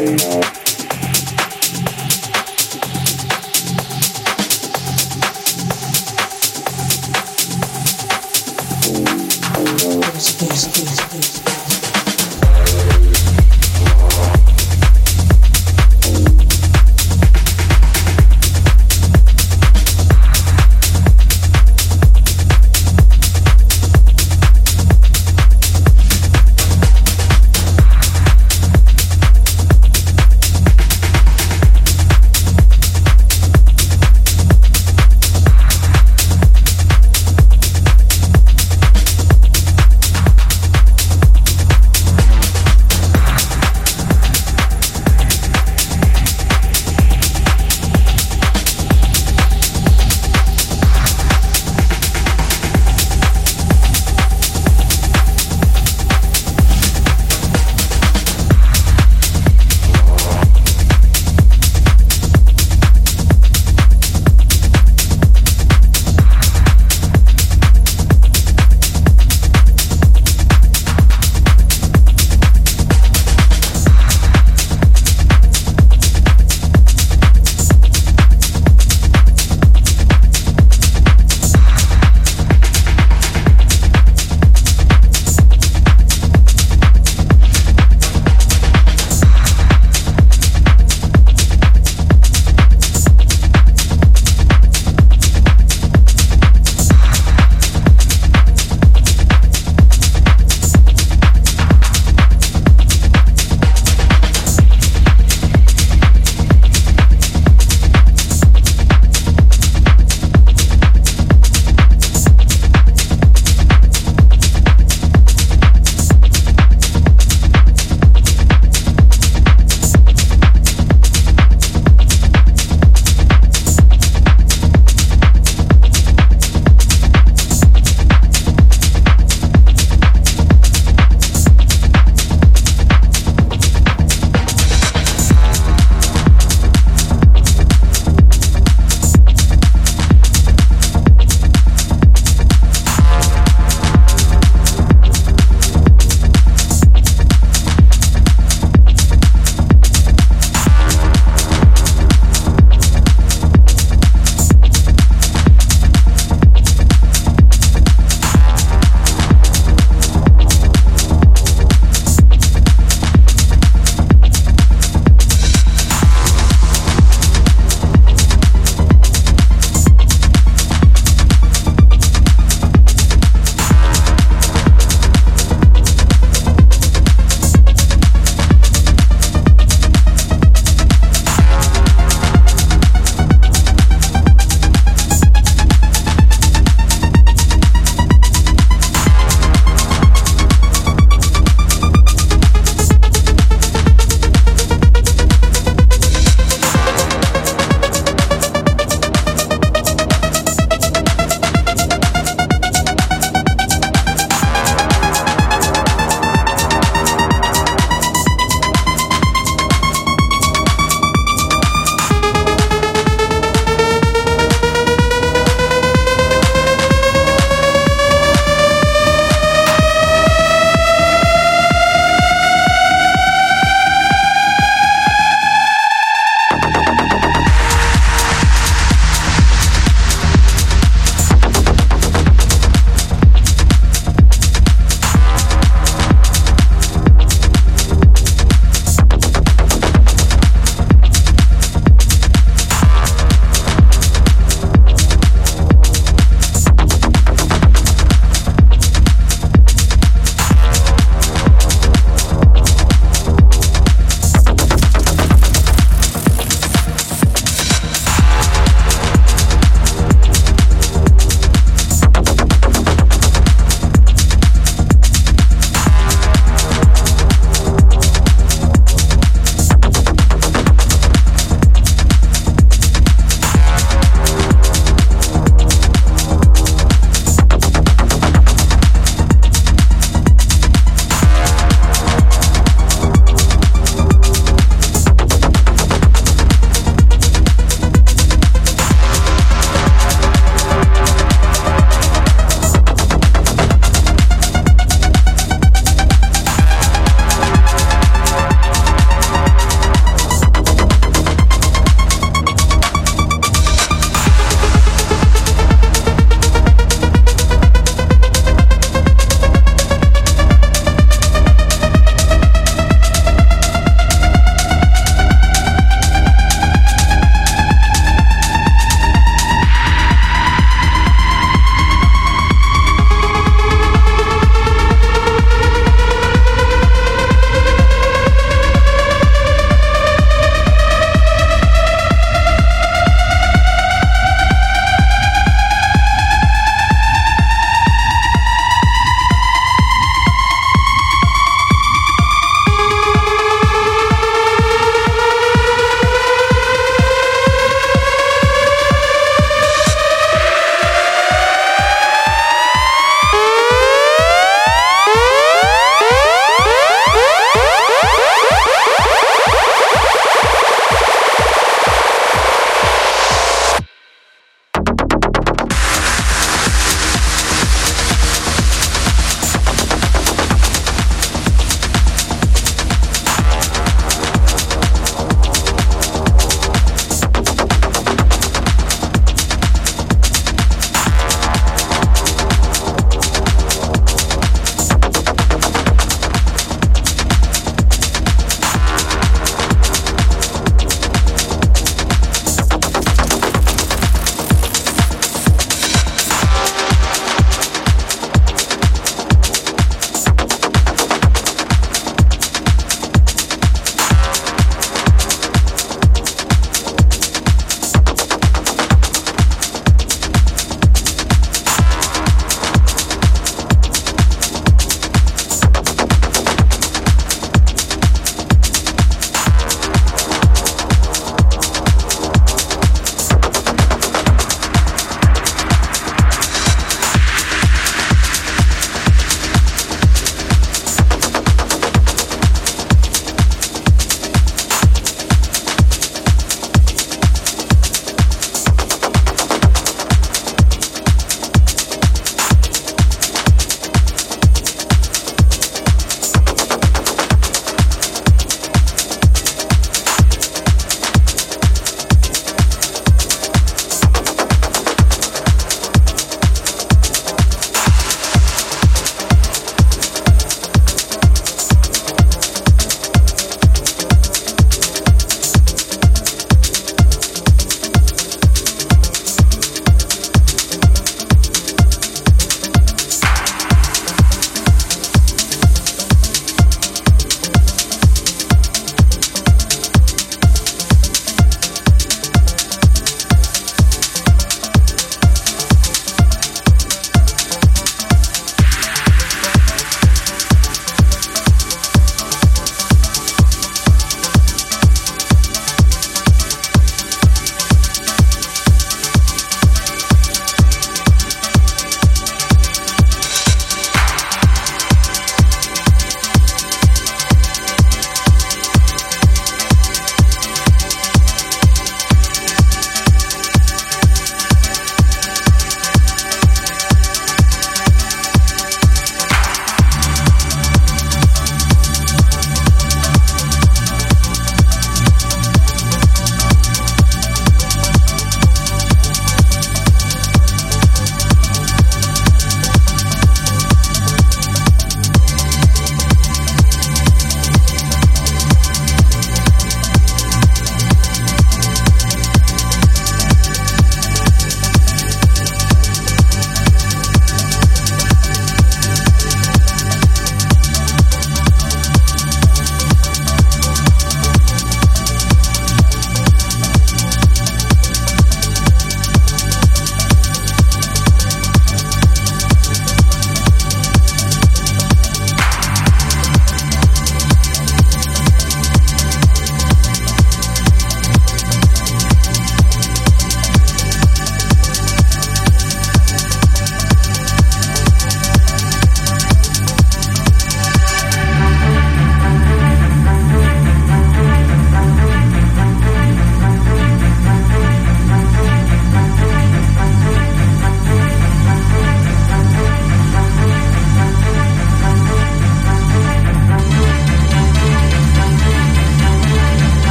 Música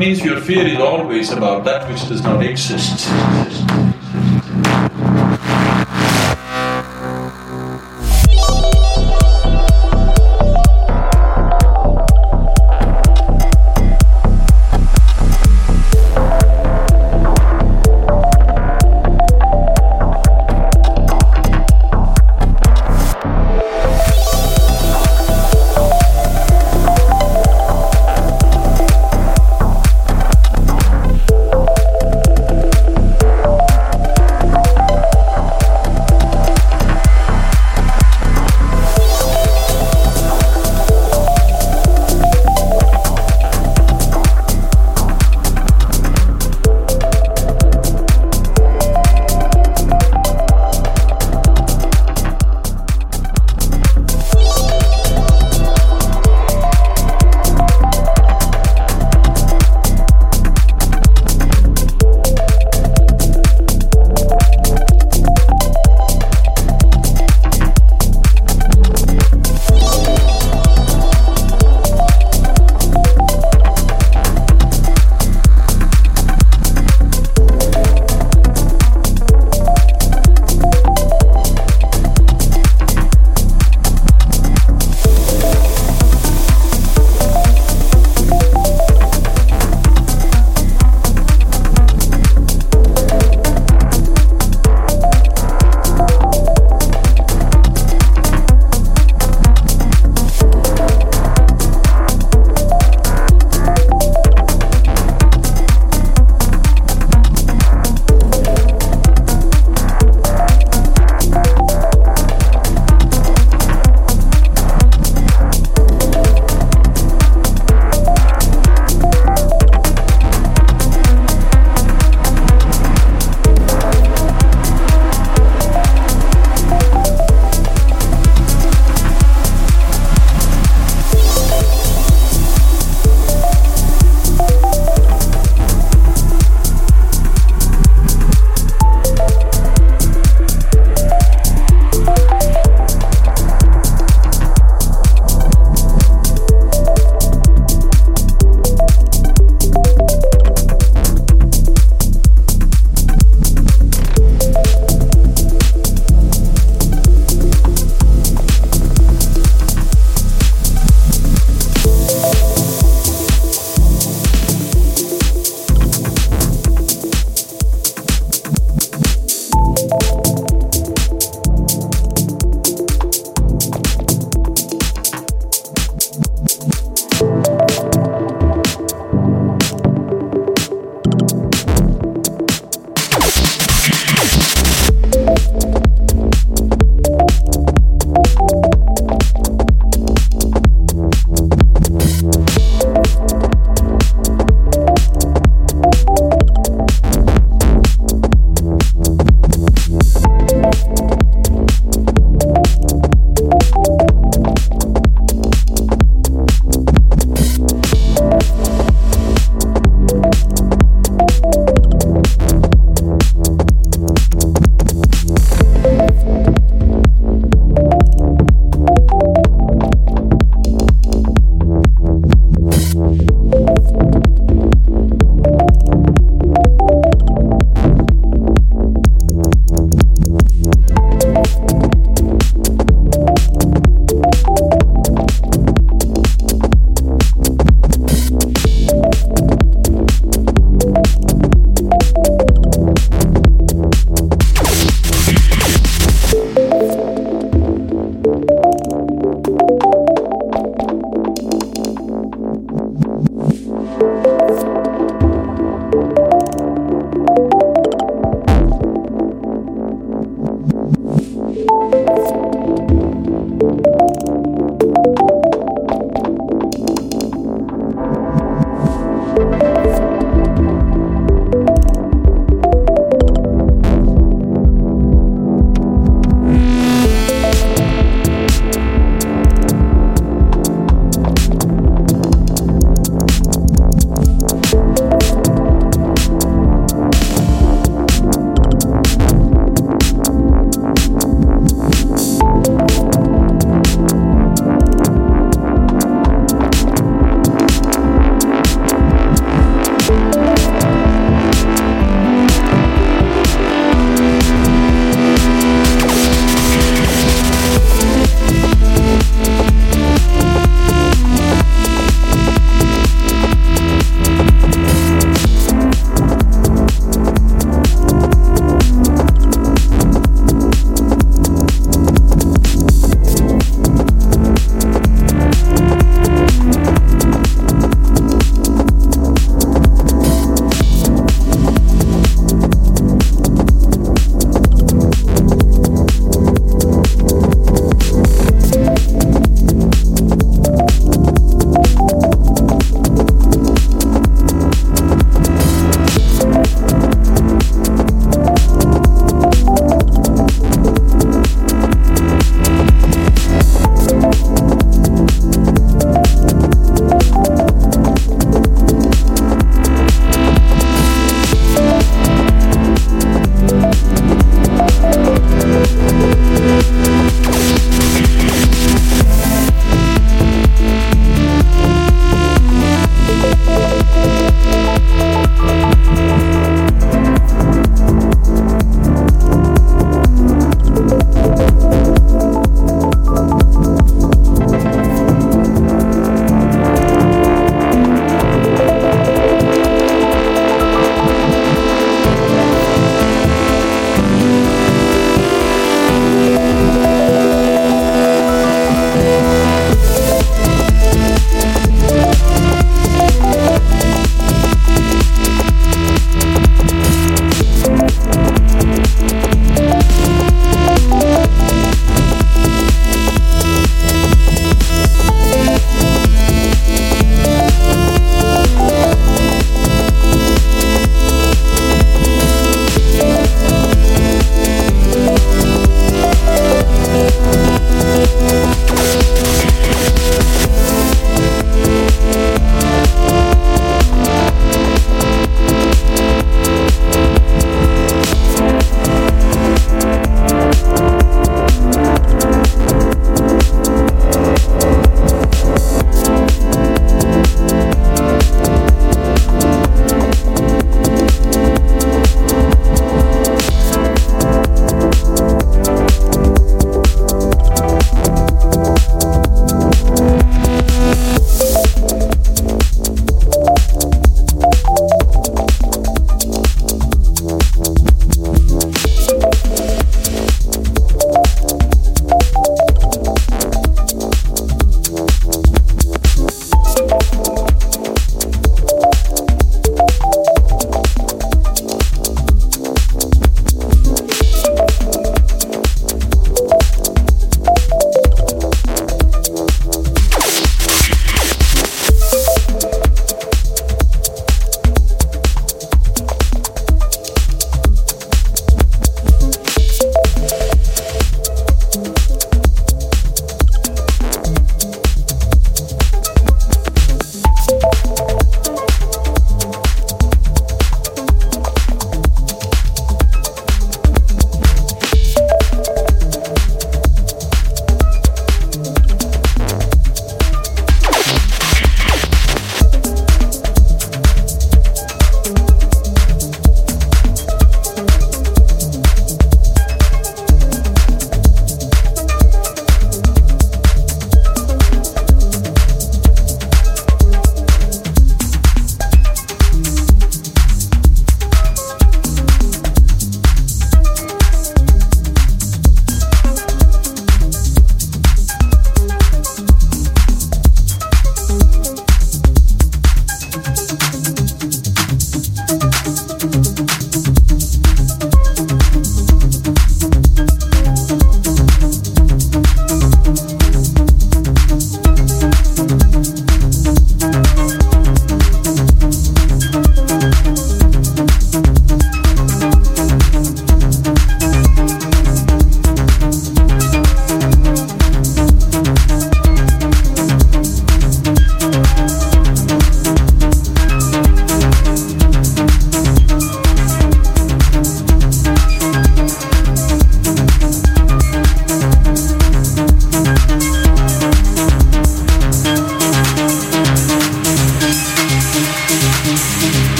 means your fear is always about that which does not exist.